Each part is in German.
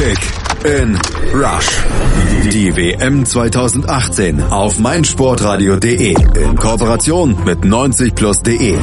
Kick in Rush. Die WM 2018 auf meinsportradio.de in Kooperation mit 90plus.de.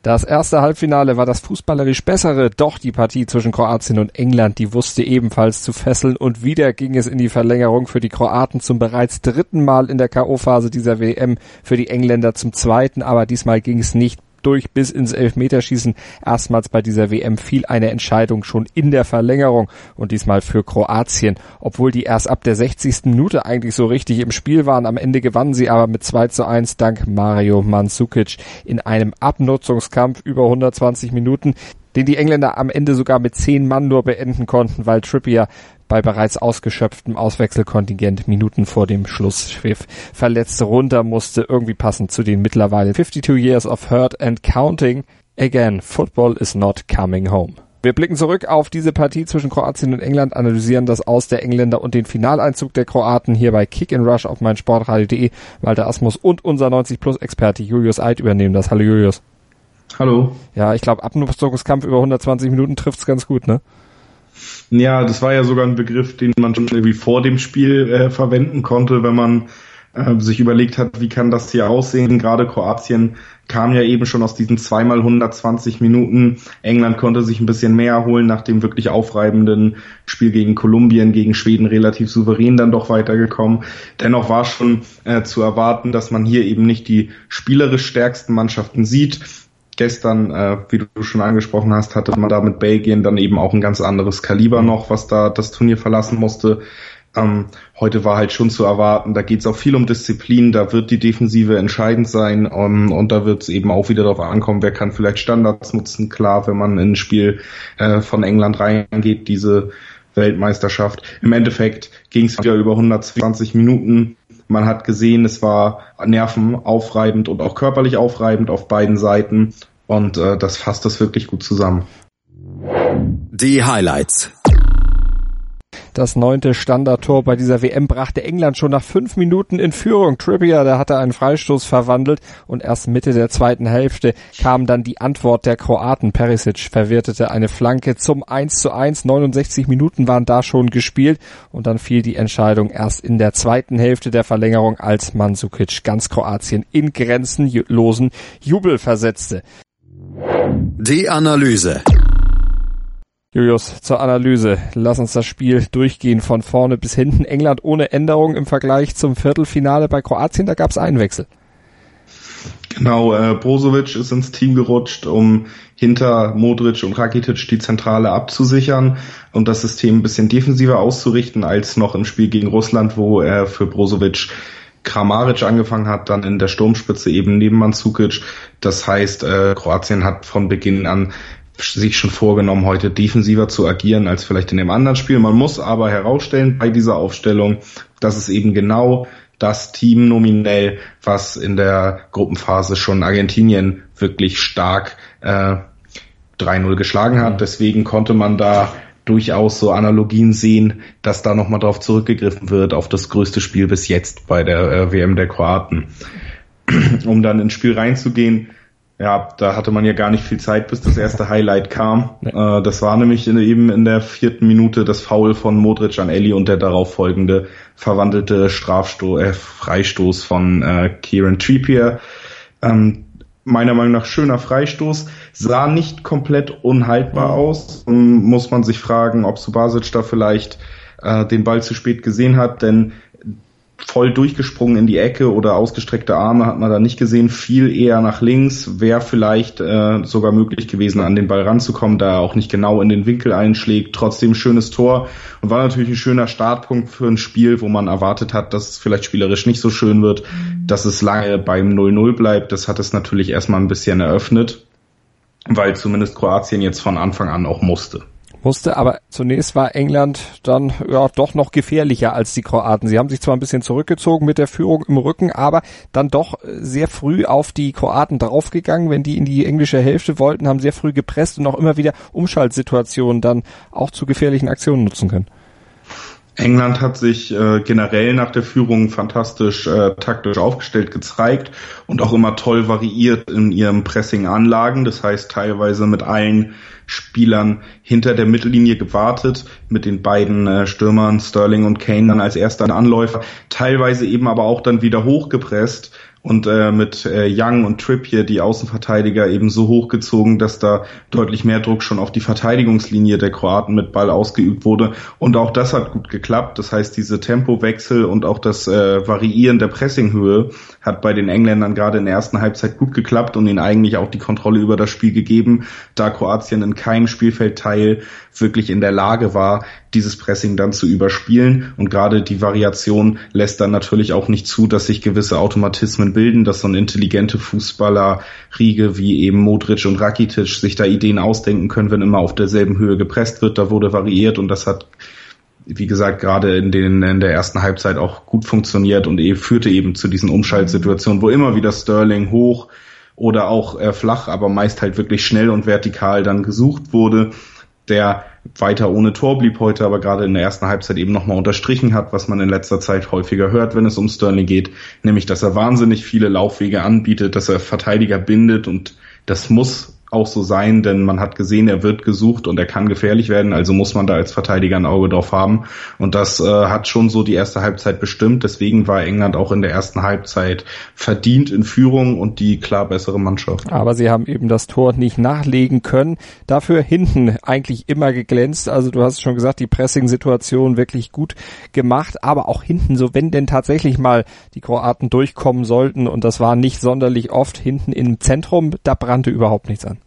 Das erste Halbfinale war das fußballerisch bessere, doch die Partie zwischen Kroatien und England, die wusste ebenfalls zu fesseln und wieder ging es in die Verlängerung für die Kroaten zum bereits dritten Mal in der KO-Phase dieser WM, für die Engländer zum zweiten, aber diesmal ging es nicht durch bis ins Elfmeterschießen. Erstmals bei dieser WM fiel eine Entscheidung schon in der Verlängerung und diesmal für Kroatien. Obwohl die erst ab der 60. Minute eigentlich so richtig im Spiel waren. Am Ende gewannen sie aber mit 2 zu 1 dank Mario Mandzukic in einem Abnutzungskampf über 120 Minuten den die Engländer am Ende sogar mit zehn Mann nur beenden konnten, weil Trippier bei bereits ausgeschöpftem Auswechselkontingent Minuten vor dem Schlusspfiff verletzt runter musste, irgendwie passend zu den mittlerweile 52 Years of Hurt and Counting. Again, football is not coming home. Wir blicken zurück auf diese Partie zwischen Kroatien und England, analysieren das aus der Engländer und den Finaleinzug der Kroaten hier bei Kick and Rush auf meinsportradio.de. Walter Asmus und unser 90 Plus Experte Julius Eid übernehmen das. Hallo Julius. Hallo. Ja, ich glaube, Abnutzungskampf über 120 Minuten trifft's ganz gut, ne? Ja, das war ja sogar ein Begriff, den man schon irgendwie vor dem Spiel äh, verwenden konnte, wenn man äh, sich überlegt hat, wie kann das hier aussehen. Gerade Kroatien kam ja eben schon aus diesen zweimal 120 Minuten. England konnte sich ein bisschen mehr holen nach dem wirklich aufreibenden Spiel gegen Kolumbien, gegen Schweden relativ souverän dann doch weitergekommen. Dennoch war schon äh, zu erwarten, dass man hier eben nicht die spielerisch stärksten Mannschaften sieht gestern, äh, wie du schon angesprochen hast, hatte man da mit Belgien dann eben auch ein ganz anderes Kaliber noch, was da das Turnier verlassen musste. Ähm, heute war halt schon zu erwarten, da geht es auch viel um Disziplin, da wird die Defensive entscheidend sein um, ähm, und da wird es eben auch wieder darauf ankommen, wer kann vielleicht Standards nutzen. Klar, wenn man in ein Spiel äh, von England reingeht, diese Weltmeisterschaft. Im Endeffekt ging es wieder über 120 Minuten. Man hat gesehen, es war nervenaufreibend und auch körperlich aufreibend auf beiden Seiten. Und äh, das fasst das wirklich gut zusammen. Die Highlights. Das neunte Standardtor bei dieser WM brachte England schon nach fünf Minuten in Führung. Trippier, der hatte einen Freistoß verwandelt und erst Mitte der zweiten Hälfte kam dann die Antwort der Kroaten. Perisic verwertete eine Flanke zum 1 zu 1. 69 Minuten waren da schon gespielt und dann fiel die Entscheidung erst in der zweiten Hälfte der Verlängerung, als Mandzukic ganz Kroatien in grenzenlosen Jubel versetzte. Die Analyse. Julius, zur Analyse. Lass uns das Spiel durchgehen von vorne bis hinten. England ohne Änderung im Vergleich zum Viertelfinale bei Kroatien, da gab es einen Wechsel. Genau, äh, Brozovic ist ins Team gerutscht, um hinter Modric und Rakitic die Zentrale abzusichern und das System ein bisschen defensiver auszurichten als noch im Spiel gegen Russland, wo er für Brozovic Kramaric angefangen hat, dann in der Sturmspitze eben neben Mandzukic. Das heißt, äh, Kroatien hat von Beginn an sich schon vorgenommen, heute defensiver zu agieren als vielleicht in dem anderen Spiel. Man muss aber herausstellen bei dieser Aufstellung, dass es eben genau das Team nominell, was in der Gruppenphase schon Argentinien wirklich stark äh, 3-0 geschlagen hat. Mhm. Deswegen konnte man da durchaus so Analogien sehen, dass da nochmal drauf zurückgegriffen wird, auf das größte Spiel bis jetzt bei der äh, WM der Kroaten. um dann ins Spiel reinzugehen, ja, da hatte man ja gar nicht viel Zeit, bis das erste Highlight kam. Nee. Äh, das war nämlich in, eben in der vierten Minute das Foul von Modric an Ellie und der darauf folgende verwandelte Strafstoß, äh, Freistoß von äh, Kieran Trippier. Ähm, meiner Meinung nach schöner Freistoß, sah nicht komplett unhaltbar mhm. aus. Muss man sich fragen, ob Subasic da vielleicht äh, den Ball zu spät gesehen hat, denn voll durchgesprungen in die Ecke oder ausgestreckte Arme hat man da nicht gesehen, viel eher nach links, wäre vielleicht äh, sogar möglich gewesen, an den Ball ranzukommen, da er auch nicht genau in den Winkel einschlägt. Trotzdem schönes Tor und war natürlich ein schöner Startpunkt für ein Spiel, wo man erwartet hat, dass es vielleicht spielerisch nicht so schön wird, dass es lange beim 0-0 bleibt. Das hat es natürlich erstmal ein bisschen eröffnet, weil zumindest Kroatien jetzt von Anfang an auch musste musste, aber zunächst war England dann ja doch noch gefährlicher als die Kroaten. Sie haben sich zwar ein bisschen zurückgezogen mit der Führung im Rücken, aber dann doch sehr früh auf die Kroaten draufgegangen. Wenn die in die englische Hälfte wollten, haben sehr früh gepresst und auch immer wieder Umschaltsituationen dann auch zu gefährlichen Aktionen nutzen können. England hat sich äh, generell nach der Führung fantastisch äh, taktisch aufgestellt gezeigt und auch immer toll variiert in ihrem Pressing-Anlagen. Das heißt teilweise mit allen Spielern hinter der Mittellinie gewartet, mit den beiden äh, Stürmern Sterling und Kane dann als erster Anläufer, teilweise eben aber auch dann wieder hochgepresst und äh, mit äh, Young und Trippier die Außenverteidiger eben so hochgezogen, dass da deutlich mehr Druck schon auf die Verteidigungslinie der Kroaten mit Ball ausgeübt wurde und auch das hat gut geklappt. Das heißt, diese Tempowechsel und auch das äh, Variieren der Pressinghöhe hat bei den Engländern gerade in der ersten Halbzeit gut geklappt und ihnen eigentlich auch die Kontrolle über das Spiel gegeben, da Kroatien in keinem Spielfeldteil wirklich in der Lage war, dieses Pressing dann zu überspielen. Und gerade die Variation lässt dann natürlich auch nicht zu, dass sich gewisse Automatismen bilden, dass so ein intelligente Fußballerriege wie eben Modric und Rakitic sich da Ideen ausdenken können, wenn immer auf derselben Höhe gepresst wird. Da wurde variiert und das hat wie gesagt, gerade in, den, in der ersten Halbzeit auch gut funktioniert und e führte eben zu diesen Umschaltsituationen, wo immer wieder Sterling hoch oder auch äh, flach, aber meist halt wirklich schnell und vertikal dann gesucht wurde der weiter ohne Tor blieb heute, aber gerade in der ersten Halbzeit eben nochmal unterstrichen hat, was man in letzter Zeit häufiger hört, wenn es um Sterling geht, nämlich dass er wahnsinnig viele Laufwege anbietet, dass er Verteidiger bindet und das muss auch so sein, denn man hat gesehen, er wird gesucht und er kann gefährlich werden, also muss man da als Verteidiger ein Auge drauf haben. Und das äh, hat schon so die erste Halbzeit bestimmt. Deswegen war England auch in der ersten Halbzeit verdient in Führung und die klar bessere Mannschaft. Aber sie haben eben das Tor nicht nachlegen können. Dafür hinten eigentlich immer geglänzt. Also du hast schon gesagt, die Pressing-Situation wirklich gut gemacht, aber auch hinten, so wenn denn tatsächlich mal die Kroaten durchkommen sollten und das war nicht sonderlich oft hinten im Zentrum, da brannte überhaupt nichts an.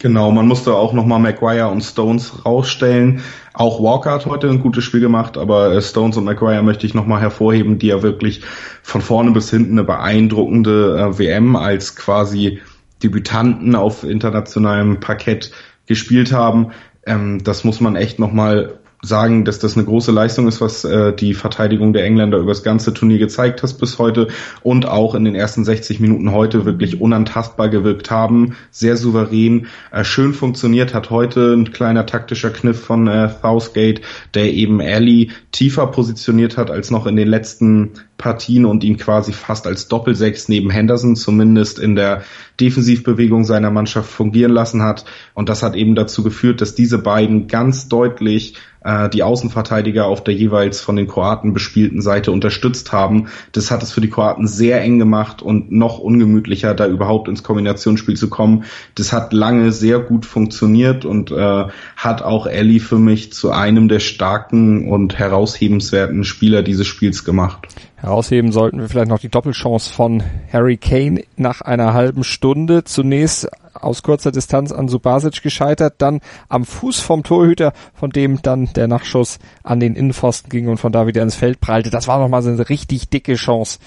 Genau, man musste auch nochmal Maguire und Stones rausstellen. Auch Walker hat heute ein gutes Spiel gemacht, aber äh, Stones und Maguire möchte ich nochmal hervorheben, die ja wirklich von vorne bis hinten eine beeindruckende äh, WM als quasi Debütanten auf internationalem Parkett gespielt haben. Ähm, das muss man echt nochmal sagen, dass das eine große Leistung ist, was äh, die Verteidigung der Engländer über das ganze Turnier gezeigt hat bis heute und auch in den ersten 60 Minuten heute wirklich unantastbar gewirkt haben, sehr souverän, äh, schön funktioniert hat heute ein kleiner taktischer Kniff von äh, Southgate, der eben Ali tiefer positioniert hat als noch in den letzten Partien und ihn quasi fast als Doppelsechs neben Henderson zumindest in der Defensivbewegung seiner Mannschaft fungieren lassen hat. Und das hat eben dazu geführt, dass diese beiden ganz deutlich äh, die Außenverteidiger auf der jeweils von den Kroaten bespielten Seite unterstützt haben. Das hat es für die Kroaten sehr eng gemacht und noch ungemütlicher, da überhaupt ins Kombinationsspiel zu kommen. Das hat lange sehr gut funktioniert und äh, hat auch Ellie für mich zu einem der starken und heraushebenswerten Spieler dieses Spiels gemacht. Herausheben sollten wir vielleicht noch die Doppelchance von Harry Kane nach einer halben Stunde. Zunächst aus kurzer Distanz an Subasic gescheitert, dann am Fuß vom Torhüter, von dem dann der Nachschuss an den Innenpfosten ging und von da wieder ins Feld prallte. Das war nochmal so eine richtig dicke Chance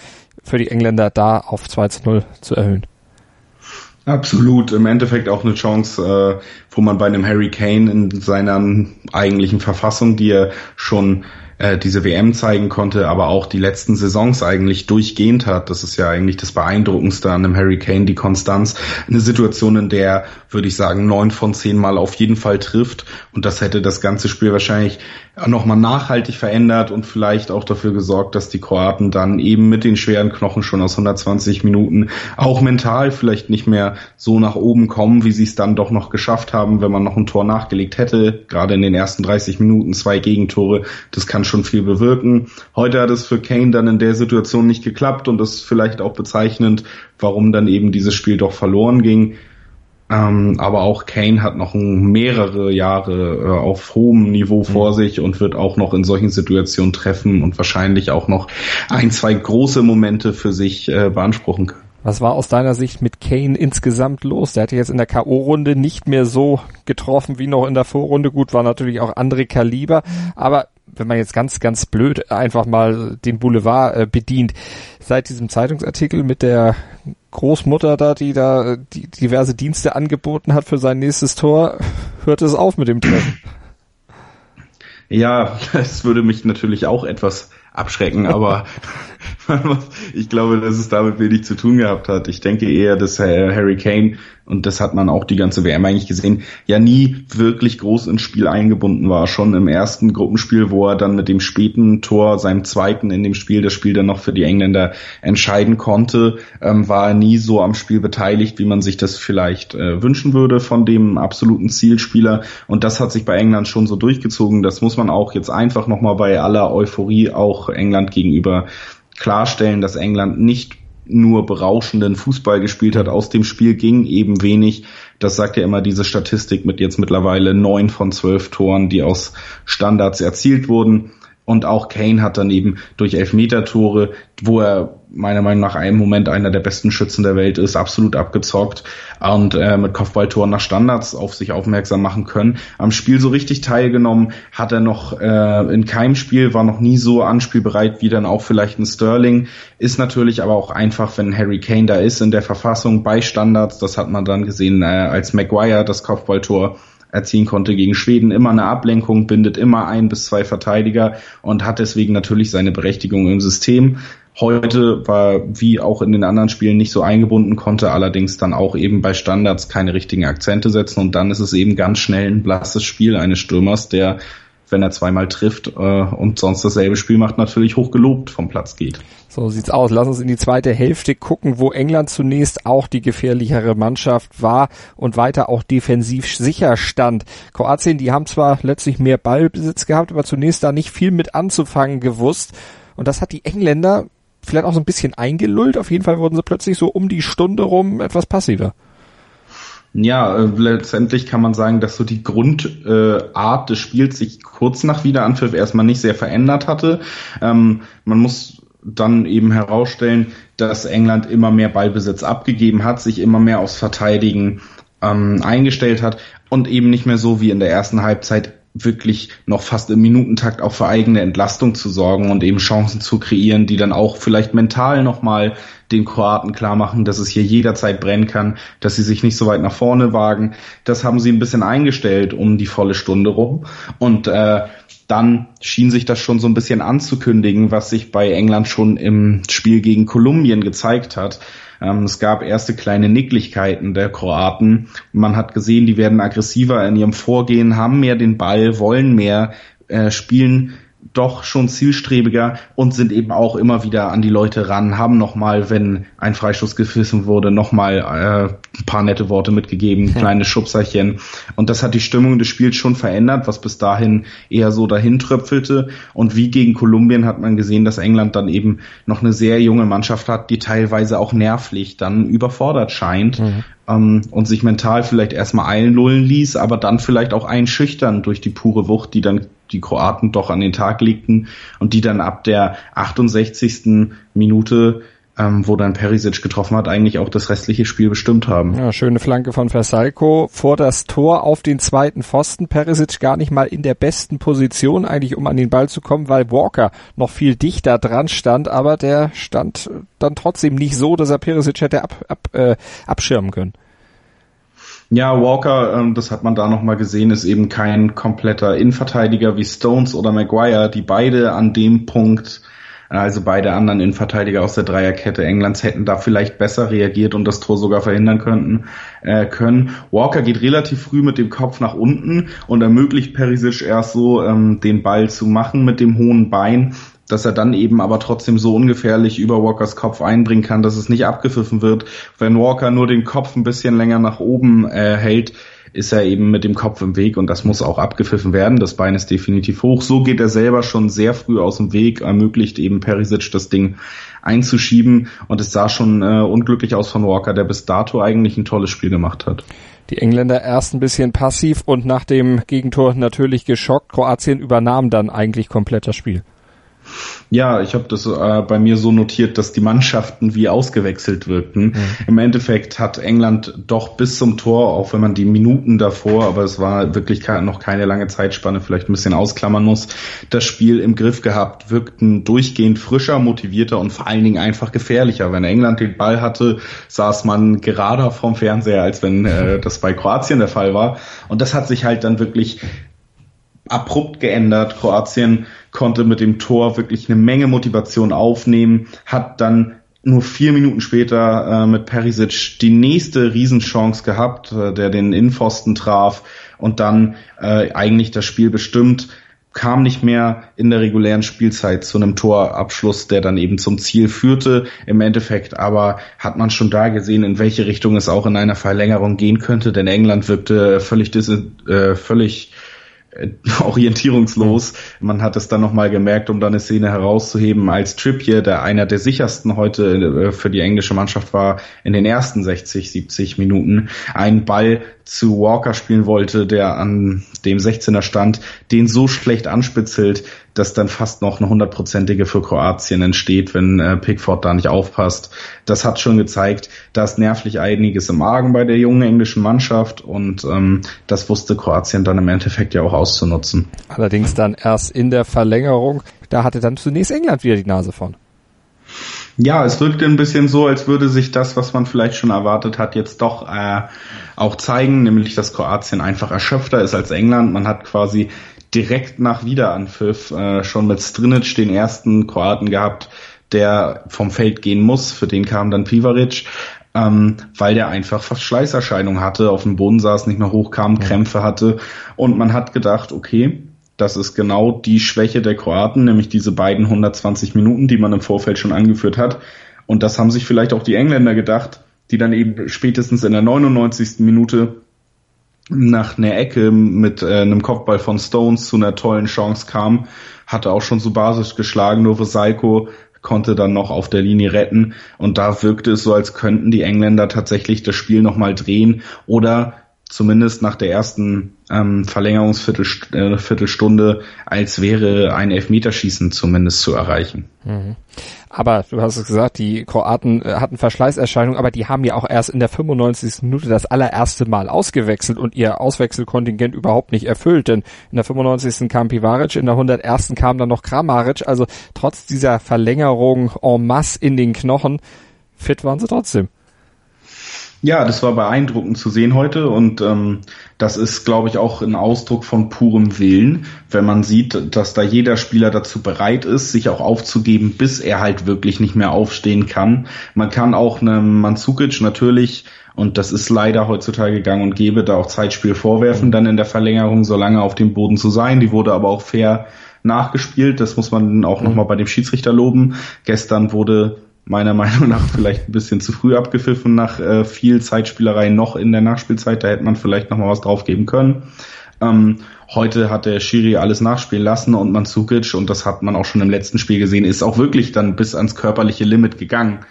für die Engländer, da auf 2 zu 0 zu erhöhen. Absolut, im Endeffekt auch eine Chance, äh, wo man bei einem Harry Kane in seiner eigentlichen Verfassung, die er schon äh, diese WM zeigen konnte, aber auch die letzten Saisons eigentlich durchgehend hat. Das ist ja eigentlich das Beeindruckendste an dem Harry Kane, die Konstanz. Eine Situation, in der, würde ich sagen, neun von zehn Mal auf jeden Fall trifft. Und das hätte das ganze Spiel wahrscheinlich nochmal nachhaltig verändert und vielleicht auch dafür gesorgt, dass die Kroaten dann eben mit den schweren Knochen schon aus 120 Minuten auch mental vielleicht nicht mehr so nach oben kommen, wie sie es dann doch noch geschafft haben, wenn man noch ein Tor nachgelegt hätte. Gerade in den ersten 30 Minuten zwei Gegentore, das kann schon viel bewirken. Heute hat es für Kane dann in der Situation nicht geklappt und das ist vielleicht auch bezeichnend, warum dann eben dieses Spiel doch verloren ging. Ähm, aber auch Kane hat noch mehrere Jahre äh, auf hohem Niveau vor mhm. sich und wird auch noch in solchen Situationen treffen und wahrscheinlich auch noch ein, zwei große Momente für sich äh, beanspruchen können. Was war aus deiner Sicht mit Kane insgesamt los? Der hatte jetzt in der K.O.-Runde nicht mehr so getroffen wie noch in der Vorrunde. Gut, war natürlich auch andere Kaliber, aber wenn man jetzt ganz, ganz blöd einfach mal den Boulevard äh, bedient, seit diesem Zeitungsartikel mit der Großmutter da, die da die diverse Dienste angeboten hat für sein nächstes Tor, hört es auf mit dem Treffen. Ja, es würde mich natürlich auch etwas abschrecken, aber ich glaube, dass es damit wenig zu tun gehabt hat. Ich denke eher, dass Harry Kane und das hat man auch die ganze WM eigentlich gesehen, ja nie wirklich groß ins Spiel eingebunden war. Schon im ersten Gruppenspiel, wo er dann mit dem späten Tor, seinem zweiten in dem Spiel, das Spiel dann noch für die Engländer entscheiden konnte, ähm, war er nie so am Spiel beteiligt, wie man sich das vielleicht äh, wünschen würde von dem absoluten Zielspieler. Und das hat sich bei England schon so durchgezogen. Das muss man auch jetzt einfach nochmal bei aller Euphorie auch England gegenüber klarstellen, dass England nicht nur berauschenden Fußball gespielt hat. Aus dem Spiel ging eben wenig. Das sagt ja immer diese Statistik mit jetzt mittlerweile neun von zwölf Toren, die aus Standards erzielt wurden. Und auch Kane hat dann eben durch Elfmeter-Tore, wo er meiner Meinung nach einen Moment einer der besten Schützen der Welt ist, absolut abgezockt und äh, mit Kopfballtoren nach Standards auf sich aufmerksam machen können. Am Spiel so richtig teilgenommen hat er noch äh, in keinem Spiel, war noch nie so anspielbereit wie dann auch vielleicht ein Sterling. Ist natürlich aber auch einfach, wenn Harry Kane da ist in der Verfassung bei Standards, das hat man dann gesehen, äh, als Maguire das Kopfballtor erzielen konnte gegen Schweden. Immer eine Ablenkung, bindet immer ein bis zwei Verteidiger und hat deswegen natürlich seine Berechtigung im System. Heute war wie auch in den anderen Spielen nicht so eingebunden, konnte allerdings dann auch eben bei Standards keine richtigen Akzente setzen und dann ist es eben ganz schnell ein blasses Spiel eines Stürmers, der wenn er zweimal trifft äh, und sonst dasselbe Spiel macht, natürlich hochgelobt vom Platz geht. So sieht's aus. Lass uns in die zweite Hälfte gucken, wo England zunächst auch die gefährlichere Mannschaft war und weiter auch defensiv sicher stand. Kroatien, die haben zwar letztlich mehr Ballbesitz gehabt, aber zunächst da nicht viel mit anzufangen gewusst. Und das hat die Engländer vielleicht auch so ein bisschen eingelullt. Auf jeden Fall wurden sie plötzlich so um die Stunde rum etwas passiver. Ja, äh, letztendlich kann man sagen, dass so die Grundart äh, des Spiels sich kurz nach Wiederanpfiff erstmal nicht sehr verändert hatte. Ähm, man muss dann eben herausstellen, dass England immer mehr Ballbesitz abgegeben hat, sich immer mehr aufs Verteidigen ähm, eingestellt hat und eben nicht mehr so wie in der ersten Halbzeit wirklich noch fast im Minutentakt auch für eigene Entlastung zu sorgen und eben Chancen zu kreieren, die dann auch vielleicht mental nochmal den Kroaten klar machen, dass es hier jederzeit brennen kann, dass sie sich nicht so weit nach vorne wagen. Das haben sie ein bisschen eingestellt um die volle Stunde rum. Und äh, dann schien sich das schon so ein bisschen anzukündigen, was sich bei England schon im Spiel gegen Kolumbien gezeigt hat. Ähm, es gab erste kleine Nicklichkeiten der Kroaten. Man hat gesehen, die werden aggressiver in ihrem Vorgehen, haben mehr den Ball, wollen mehr, äh, spielen doch schon zielstrebiger und sind eben auch immer wieder an die Leute ran, haben nochmal, wenn ein Freistoß gefissen wurde, nochmal äh, ein paar nette Worte mitgegeben, kleine Schubserchen. Und das hat die Stimmung des Spiels schon verändert, was bis dahin eher so dahin tröpfelte. Und wie gegen Kolumbien hat man gesehen, dass England dann eben noch eine sehr junge Mannschaft hat, die teilweise auch nervlich dann überfordert scheint. Mhm ähm, und sich mental vielleicht erstmal einlullen ließ, aber dann vielleicht auch einschüchtern durch die pure Wucht, die dann die Kroaten doch an den Tag legten und die dann ab der 68. Minute ähm, wo dann Perisic getroffen hat, eigentlich auch das restliche Spiel bestimmt haben. Ja, schöne Flanke von Versalco vor das Tor auf den zweiten Pfosten. Perisic gar nicht mal in der besten Position eigentlich, um an den Ball zu kommen, weil Walker noch viel dichter dran stand, aber der stand dann trotzdem nicht so, dass er Perisic hätte ab, ab, äh, abschirmen können. Ja, Walker, ähm, das hat man da nochmal gesehen, ist eben kein kompletter Innenverteidiger wie Stones oder Maguire, die beide an dem Punkt, also beide anderen Innenverteidiger aus der Dreierkette Englands hätten da vielleicht besser reagiert und das Tor sogar verhindern könnten, äh, können. Walker geht relativ früh mit dem Kopf nach unten und ermöglicht Perisic erst so, ähm, den Ball zu machen mit dem hohen Bein dass er dann eben aber trotzdem so ungefährlich über Walkers Kopf einbringen kann, dass es nicht abgepfiffen wird. Wenn Walker nur den Kopf ein bisschen länger nach oben äh, hält, ist er eben mit dem Kopf im Weg und das muss auch abgepfiffen werden. Das Bein ist definitiv hoch. So geht er selber schon sehr früh aus dem Weg, ermöglicht eben Perisic das Ding einzuschieben und es sah schon äh, unglücklich aus von Walker, der bis dato eigentlich ein tolles Spiel gemacht hat. Die Engländer erst ein bisschen passiv und nach dem Gegentor natürlich geschockt. Kroatien übernahm dann eigentlich komplett das Spiel. Ja, ich habe das äh, bei mir so notiert, dass die Mannschaften wie ausgewechselt wirkten. Mhm. Im Endeffekt hat England doch bis zum Tor, auch wenn man die Minuten davor, aber es war wirklich noch keine lange Zeitspanne, vielleicht ein bisschen ausklammern muss, das Spiel im Griff gehabt, wirkten durchgehend frischer, motivierter und vor allen Dingen einfach gefährlicher. Wenn England den Ball hatte, saß man gerader vom Fernseher, als wenn äh, das bei Kroatien der Fall war. Und das hat sich halt dann wirklich abrupt geändert. Kroatien konnte mit dem Tor wirklich eine Menge Motivation aufnehmen, hat dann nur vier Minuten später äh, mit Perisic die nächste Riesenchance gehabt, äh, der den Innenpfosten traf und dann äh, eigentlich das Spiel bestimmt kam nicht mehr in der regulären Spielzeit zu einem Torabschluss, der dann eben zum Ziel führte. Im Endeffekt aber hat man schon da gesehen, in welche Richtung es auch in einer Verlängerung gehen könnte, denn England wirkte völlig, äh, völlig orientierungslos. Man hat es dann nochmal gemerkt, um dann eine Szene herauszuheben, als Trippier, der einer der sichersten heute äh, für die englische Mannschaft war, in den ersten 60, 70 Minuten einen Ball zu Walker spielen wollte, der an dem 16er stand, den so schlecht anspitzelt, dass dann fast noch eine hundertprozentige für Kroatien entsteht, wenn äh, Pickford da nicht aufpasst. Das hat schon gezeigt, da ist nervlich einiges im Argen bei der jungen englischen Mannschaft und ähm, das wusste Kroatien dann im Endeffekt ja auch auszunutzen. Allerdings dann erst in der Verlängerung, da hatte dann zunächst England wieder die Nase vorn. Ja, es wirkte ein bisschen so, als würde sich das, was man vielleicht schon erwartet hat, jetzt doch äh, auch zeigen, nämlich dass Kroatien einfach erschöpfter ist als England. Man hat quasi direkt nach Wiederanpfiff äh, schon mit Strinic den ersten Kroaten gehabt, der vom Feld gehen muss. Für den kam dann Pivaric, ähm, weil der einfach Verschleißerscheinungen hatte, auf dem Boden saß, nicht mehr hochkam, Krämpfe hatte. Und man hat gedacht, okay, das ist genau die Schwäche der Kroaten, nämlich diese beiden 120 Minuten, die man im Vorfeld schon angeführt hat. Und das haben sich vielleicht auch die Engländer gedacht, die dann eben spätestens in der 99. Minute nach einer Ecke mit äh, einem Kopfball von Stones zu einer tollen Chance kam, hatte auch schon so basisch geschlagen, nur für Seiko konnte dann noch auf der Linie retten. Und da wirkte es so, als könnten die Engländer tatsächlich das Spiel nochmal drehen oder zumindest nach der ersten ähm, Verlängerungsviertelstunde, äh, als wäre ein Elfmeterschießen zumindest zu erreichen. Mhm. Aber du hast es gesagt, die Kroaten äh, hatten Verschleißerscheinungen, aber die haben ja auch erst in der 95. Minute das allererste Mal ausgewechselt und ihr Auswechselkontingent überhaupt nicht erfüllt, denn in der 95. kam Pivaric, in der 101. kam dann noch Kramaric, also trotz dieser Verlängerung en masse in den Knochen, fit waren sie trotzdem. Ja, das war beeindruckend zu sehen heute und ähm, das ist, glaube ich, auch ein Ausdruck von purem Willen, wenn man sieht, dass da jeder Spieler dazu bereit ist, sich auch aufzugeben, bis er halt wirklich nicht mehr aufstehen kann. Man kann auch einem Manzukic natürlich und das ist leider heutzutage gang und gäbe, da auch Zeitspiel vorwerfen, dann in der Verlängerung so lange auf dem Boden zu sein. Die wurde aber auch fair nachgespielt. Das muss man auch mhm. nochmal bei dem Schiedsrichter loben. Gestern wurde meiner Meinung nach vielleicht ein bisschen zu früh abgepfiffen nach äh, viel Zeitspielerei noch in der Nachspielzeit. Da hätte man vielleicht noch mal was draufgeben können. Ähm, heute hat der Schiri alles nachspielen lassen und Manzukic, und das hat man auch schon im letzten Spiel gesehen, ist auch wirklich dann bis ans körperliche Limit gegangen.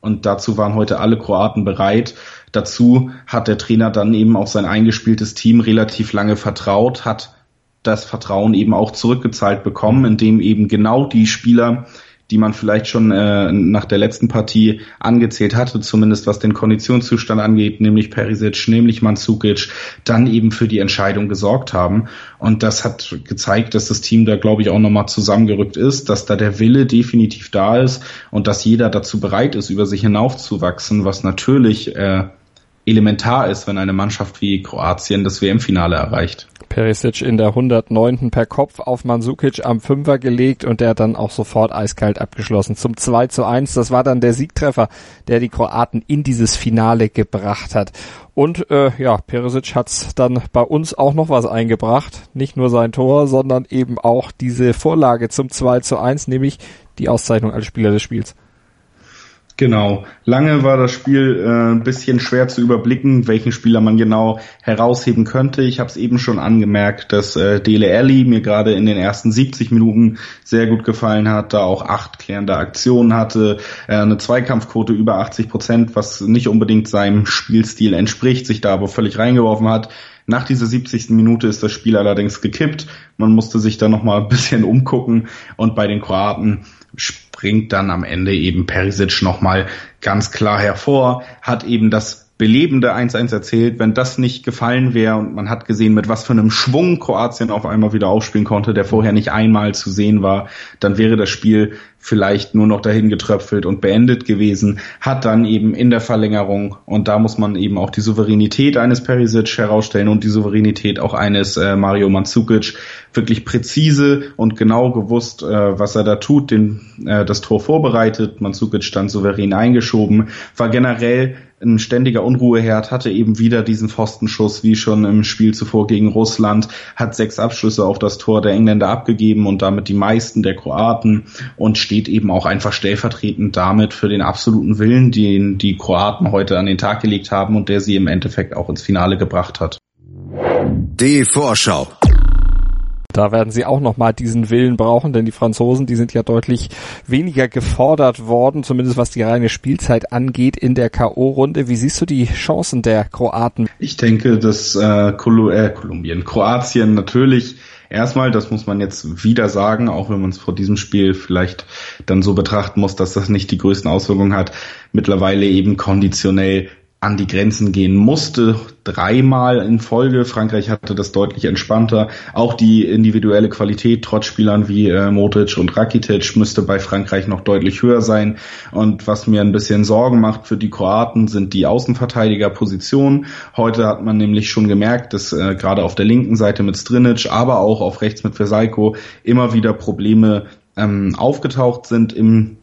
Und dazu waren heute alle Kroaten bereit. Dazu hat der Trainer dann eben auch sein eingespieltes Team relativ lange vertraut, hat das Vertrauen eben auch zurückgezahlt bekommen, indem eben genau die Spieler, die man vielleicht schon äh, nach der letzten Partie angezählt hatte, zumindest was den Konditionszustand angeht, nämlich Perisic, nämlich Mandzukic, dann eben für die Entscheidung gesorgt haben. Und das hat gezeigt, dass das Team da, glaube ich, auch nochmal zusammengerückt ist, dass da der Wille definitiv da ist und dass jeder dazu bereit ist, über sich hinaufzuwachsen, was natürlich äh, elementar ist, wenn eine Mannschaft wie Kroatien das WM-Finale erreicht. Perisic in der 109. per Kopf auf Mansukic am Fünfer gelegt und der dann auch sofort eiskalt abgeschlossen zum 2 zu 1. Das war dann der Siegtreffer, der die Kroaten in dieses Finale gebracht hat. Und äh, ja, Perisic hat's dann bei uns auch noch was eingebracht. Nicht nur sein Tor, sondern eben auch diese Vorlage zum 2 zu 1, nämlich die Auszeichnung als Spieler des Spiels. Genau. Lange war das Spiel äh, ein bisschen schwer zu überblicken, welchen Spieler man genau herausheben könnte. Ich habe es eben schon angemerkt, dass äh, Dele Alli mir gerade in den ersten 70 Minuten sehr gut gefallen hat, da auch acht klärende Aktionen hatte, äh, eine Zweikampfquote über 80 Prozent, was nicht unbedingt seinem Spielstil entspricht, sich da aber völlig reingeworfen hat. Nach dieser 70. Minute ist das Spiel allerdings gekippt. Man musste sich da nochmal ein bisschen umgucken und bei den Kroaten bringt dann am Ende eben Perisic nochmal ganz klar hervor, hat eben das belebende 1-1 erzählt. Wenn das nicht gefallen wäre und man hat gesehen, mit was für einem Schwung Kroatien auf einmal wieder aufspielen konnte, der vorher nicht einmal zu sehen war, dann wäre das Spiel vielleicht nur noch dahin getröpfelt und beendet gewesen, hat dann eben in der Verlängerung und da muss man eben auch die Souveränität eines Perisic herausstellen und die Souveränität auch eines äh, Mario Mandzukic wirklich präzise und genau gewusst, äh, was er da tut, den, äh, das Tor vorbereitet, Mandzukic stand souverän eingeschoben, war generell ein ständiger Unruheherd, hatte eben wieder diesen Pfostenschuss wie schon im Spiel zuvor gegen Russland, hat sechs Abschlüsse auf das Tor der Engländer abgegeben und damit die meisten der Kroaten und steht eben auch einfach stellvertretend damit für den absoluten Willen, den die Kroaten heute an den Tag gelegt haben und der sie im Endeffekt auch ins Finale gebracht hat. Die Vorschau. Da werden sie auch nochmal diesen Willen brauchen, denn die Franzosen, die sind ja deutlich weniger gefordert worden, zumindest was die reine Spielzeit angeht in der K.O.-Runde. Wie siehst du die Chancen der Kroaten? Ich denke, dass äh, Kolu äh, Kolumbien, Kroatien natürlich erstmal, das muss man jetzt wieder sagen, auch wenn man es vor diesem Spiel vielleicht dann so betrachten muss, dass das nicht die größten Auswirkungen hat, mittlerweile eben konditionell an die Grenzen gehen musste, dreimal in Folge. Frankreich hatte das deutlich entspannter. Auch die individuelle Qualität trotz Spielern wie äh, Modric und Rakitic müsste bei Frankreich noch deutlich höher sein. Und was mir ein bisschen Sorgen macht für die Kroaten, sind die Außenverteidigerpositionen. Heute hat man nämlich schon gemerkt, dass äh, gerade auf der linken Seite mit Strinic, aber auch auf rechts mit Versailko immer wieder Probleme ähm, aufgetaucht sind im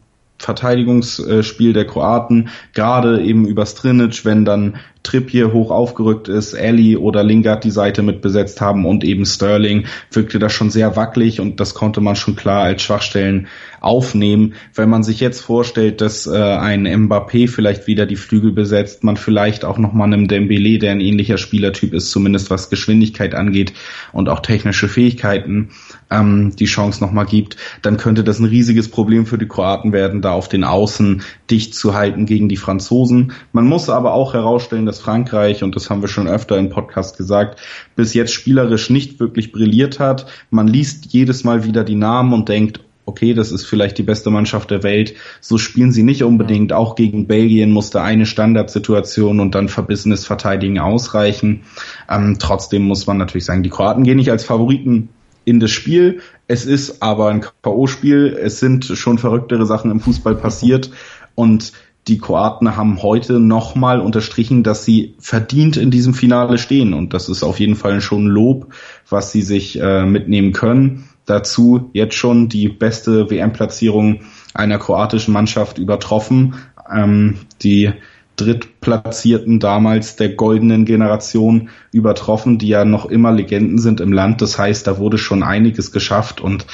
Verteidigungsspiel der Kroaten, gerade eben über Strinic, wenn dann Trippier hoch aufgerückt ist, Ali oder Lingard die Seite mit besetzt haben und eben Sterling, wirkte das schon sehr wackelig und das konnte man schon klar als Schwachstellen aufnehmen. Wenn man sich jetzt vorstellt, dass äh, ein Mbappé vielleicht wieder die Flügel besetzt, man vielleicht auch nochmal einem Dembele, der ein ähnlicher Spielertyp ist, zumindest was Geschwindigkeit angeht und auch technische Fähigkeiten, ähm, die Chance nochmal gibt, dann könnte das ein riesiges Problem für die Kroaten werden, da auf den Außen dicht zu halten gegen die Franzosen. Man muss aber auch herausstellen, dass Frankreich, und das haben wir schon öfter im Podcast gesagt, bis jetzt spielerisch nicht wirklich brilliert hat. Man liest jedes Mal wieder die Namen und denkt, okay, das ist vielleicht die beste Mannschaft der Welt. So spielen sie nicht unbedingt. Auch gegen Belgien musste eine Standardsituation und dann verbissenes Verteidigen ausreichen. Ähm, trotzdem muss man natürlich sagen, die Kroaten gehen nicht als Favoriten in das Spiel. Es ist aber ein K.O.-Spiel. Es sind schon verrücktere Sachen im Fußball passiert und die Kroaten haben heute nochmal unterstrichen, dass sie verdient in diesem Finale stehen und das ist auf jeden Fall schon Lob, was sie sich äh, mitnehmen können. Dazu jetzt schon die beste WM-Platzierung einer kroatischen Mannschaft übertroffen. Ähm, die Drittplatzierten damals der goldenen Generation übertroffen, die ja noch immer Legenden sind im Land. Das heißt, da wurde schon einiges geschafft und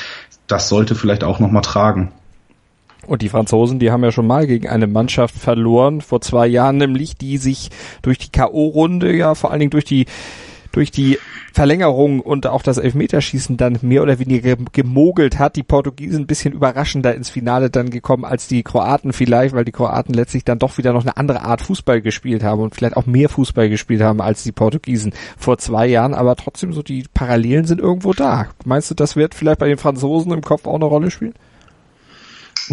das sollte vielleicht auch nochmal tragen. Und die Franzosen, die haben ja schon mal gegen eine Mannschaft verloren, vor zwei Jahren nämlich, die sich durch die K.O.-Runde, ja vor allen Dingen durch die durch die Verlängerung und auch das Elfmeterschießen dann mehr oder weniger gemogelt hat. Die Portugiesen ein bisschen überraschender ins Finale dann gekommen als die Kroaten vielleicht, weil die Kroaten letztlich dann doch wieder noch eine andere Art Fußball gespielt haben und vielleicht auch mehr Fußball gespielt haben als die Portugiesen vor zwei Jahren. Aber trotzdem so die Parallelen sind irgendwo da. Meinst du, das wird vielleicht bei den Franzosen im Kopf auch eine Rolle spielen?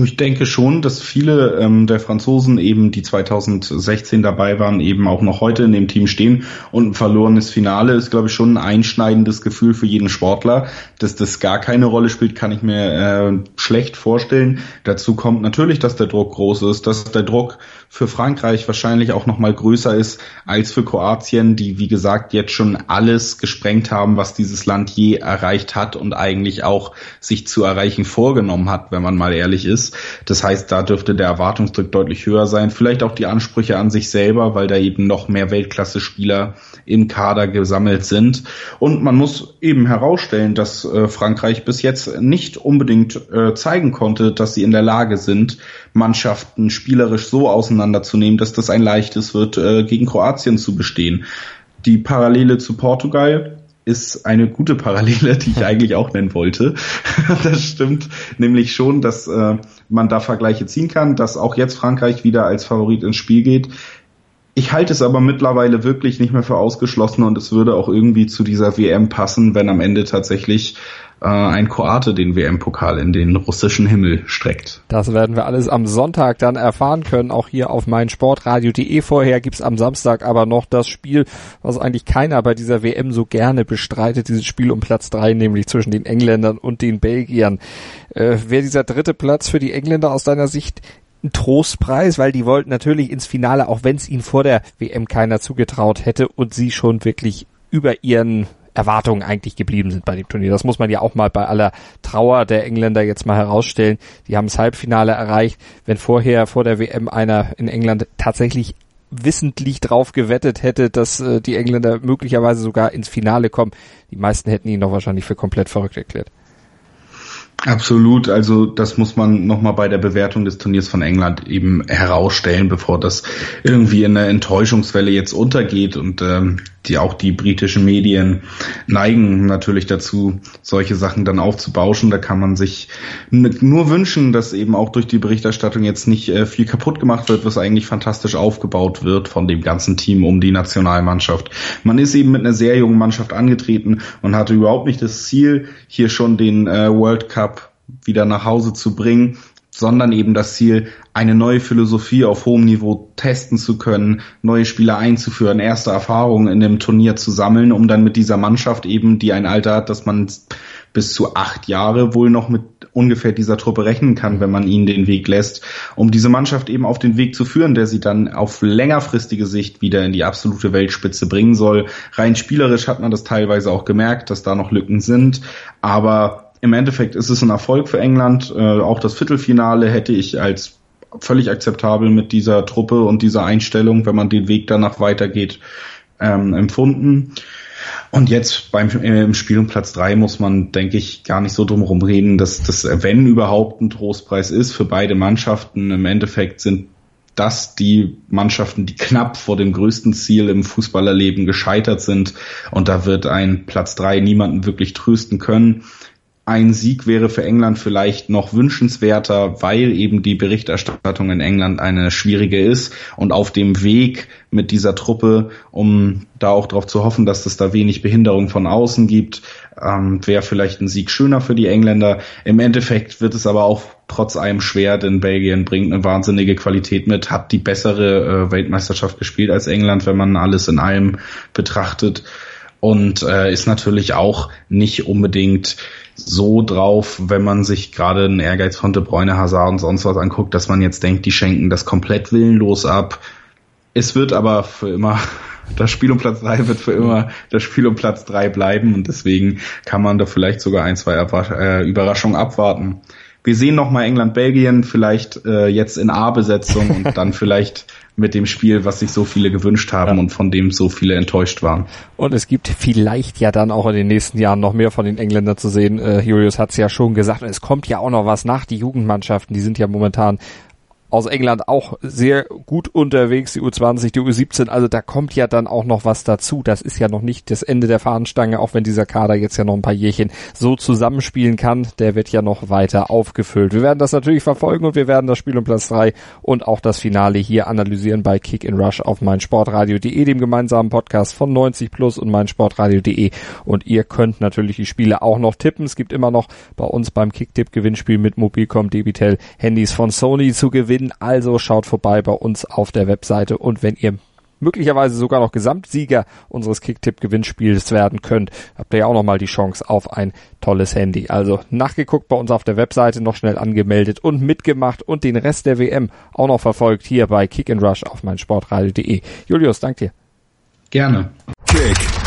Ich denke schon, dass viele ähm, der Franzosen eben, die 2016 dabei waren, eben auch noch heute in dem Team stehen. Und ein verlorenes Finale ist, glaube ich, schon ein einschneidendes Gefühl für jeden Sportler. Dass das gar keine Rolle spielt, kann ich mir äh, schlecht vorstellen. Dazu kommt natürlich, dass der Druck groß ist, dass der Druck für Frankreich wahrscheinlich auch noch mal größer ist als für Kroatien, die, wie gesagt, jetzt schon alles gesprengt haben, was dieses Land je erreicht hat und eigentlich auch sich zu erreichen vorgenommen hat, wenn man mal ehrlich ist. Das heißt, da dürfte der Erwartungsdruck deutlich höher sein. Vielleicht auch die Ansprüche an sich selber, weil da eben noch mehr Weltklasse-Spieler im Kader gesammelt sind. Und man muss eben herausstellen, dass äh, Frankreich bis jetzt nicht unbedingt äh, zeigen konnte, dass sie in der Lage sind, Mannschaften spielerisch so auseinanderzunehmen, dass das ein leichtes wird, äh, gegen Kroatien zu bestehen. Die Parallele zu Portugal ist eine gute Parallele, die ich eigentlich auch nennen wollte. das stimmt nämlich schon, dass äh, man da Vergleiche ziehen kann, dass auch jetzt Frankreich wieder als Favorit ins Spiel geht. Ich halte es aber mittlerweile wirklich nicht mehr für ausgeschlossen und es würde auch irgendwie zu dieser WM passen, wenn am Ende tatsächlich äh, ein Kroate den WM-Pokal in den russischen Himmel streckt. Das werden wir alles am Sonntag dann erfahren können, auch hier auf meinsportradio.de. Vorher gibt's am Samstag aber noch das Spiel, was eigentlich keiner bei dieser WM so gerne bestreitet, dieses Spiel um Platz drei, nämlich zwischen den Engländern und den Belgiern. Äh, Wäre dieser dritte Platz für die Engländer aus deiner Sicht ein Trostpreis, weil die wollten natürlich ins Finale, auch wenn es ihnen vor der WM keiner zugetraut hätte und sie schon wirklich über ihren Erwartungen eigentlich geblieben sind bei dem Turnier. Das muss man ja auch mal bei aller Trauer der Engländer jetzt mal herausstellen. Die haben das Halbfinale erreicht. Wenn vorher vor der WM einer in England tatsächlich wissentlich drauf gewettet hätte, dass äh, die Engländer möglicherweise sogar ins Finale kommen, die meisten hätten ihn doch wahrscheinlich für komplett verrückt erklärt. Absolut, also das muss man nochmal bei der Bewertung des Turniers von England eben herausstellen, bevor das irgendwie in eine Enttäuschungswelle jetzt untergeht und ähm, die auch die britischen Medien neigen natürlich dazu, solche Sachen dann aufzubauschen. Da kann man sich nur wünschen, dass eben auch durch die Berichterstattung jetzt nicht äh, viel kaputt gemacht wird, was eigentlich fantastisch aufgebaut wird von dem ganzen Team um die Nationalmannschaft. Man ist eben mit einer sehr jungen Mannschaft angetreten und hatte überhaupt nicht das Ziel, hier schon den äh, World Cup wieder nach Hause zu bringen, sondern eben das Ziel, eine neue Philosophie auf hohem Niveau testen zu können, neue Spieler einzuführen, erste Erfahrungen in dem Turnier zu sammeln, um dann mit dieser Mannschaft eben, die ein Alter hat, dass man bis zu acht Jahre wohl noch mit ungefähr dieser Truppe rechnen kann, wenn man ihnen den Weg lässt, um diese Mannschaft eben auf den Weg zu führen, der sie dann auf längerfristige Sicht wieder in die absolute Weltspitze bringen soll. Rein spielerisch hat man das teilweise auch gemerkt, dass da noch Lücken sind, aber im Endeffekt ist es ein Erfolg für England. Äh, auch das Viertelfinale hätte ich als völlig akzeptabel mit dieser Truppe und dieser Einstellung, wenn man den Weg danach weitergeht, ähm, empfunden. Und jetzt beim äh, im Spiel um Platz drei muss man, denke ich, gar nicht so drum herum reden, dass das, wenn überhaupt ein Trostpreis ist für beide Mannschaften, im Endeffekt sind das die Mannschaften, die knapp vor dem größten Ziel im Fußballerleben gescheitert sind. Und da wird ein Platz drei niemanden wirklich trösten können ein Sieg wäre für England vielleicht noch wünschenswerter, weil eben die Berichterstattung in England eine schwierige ist und auf dem Weg mit dieser Truppe, um da auch darauf zu hoffen, dass es da wenig Behinderung von außen gibt, ähm, wäre vielleicht ein Sieg schöner für die Engländer. Im Endeffekt wird es aber auch trotz allem schwer, denn Belgien bringt eine wahnsinnige Qualität mit, hat die bessere äh, Weltmeisterschaft gespielt als England, wenn man alles in allem betrachtet und äh, ist natürlich auch nicht unbedingt so drauf, wenn man sich gerade einen Ehrgeiz von De Bruyne, Hazard und sonst was anguckt, dass man jetzt denkt, die schenken das komplett willenlos ab. Es wird aber für immer, das Spiel um Platz drei wird für immer das Spiel um Platz drei bleiben und deswegen kann man da vielleicht sogar ein, zwei äh, Überraschungen abwarten. Wir sehen nochmal England-Belgien, vielleicht äh, jetzt in A-Besetzung und dann vielleicht mit dem Spiel, was sich so viele gewünscht haben ja. und von dem so viele enttäuscht waren. Und es gibt vielleicht ja dann auch in den nächsten Jahren noch mehr von den Engländern zu sehen. Äh, Julius hat es ja schon gesagt und es kommt ja auch noch was nach. Die Jugendmannschaften, die sind ja momentan aus England auch sehr gut unterwegs, die U20, die U17, also da kommt ja dann auch noch was dazu. Das ist ja noch nicht das Ende der Fahnenstange, auch wenn dieser Kader jetzt ja noch ein paar Jährchen so zusammenspielen kann, der wird ja noch weiter aufgefüllt. Wir werden das natürlich verfolgen und wir werden das Spiel um Platz drei und auch das Finale hier analysieren bei Kick in Rush auf meinsportradio.de, dem gemeinsamen Podcast von 90 Plus und meinsportradio.de und ihr könnt natürlich die Spiele auch noch tippen. Es gibt immer noch bei uns beim Kicktipp Gewinnspiel mit Mobilcom Debitel Handys von Sony zu gewinnen gewinnen. Also schaut vorbei bei uns auf der Webseite und wenn ihr möglicherweise sogar noch Gesamtsieger unseres Kicktipp-Gewinnspiels werden könnt, habt ihr ja auch nochmal die Chance auf ein tolles Handy. Also nachgeguckt bei uns auf der Webseite, noch schnell angemeldet und mitgemacht und den Rest der WM auch noch verfolgt hier bei Kick and Rush auf meinsportradio.de. Julius, dank dir. Gerne. Kick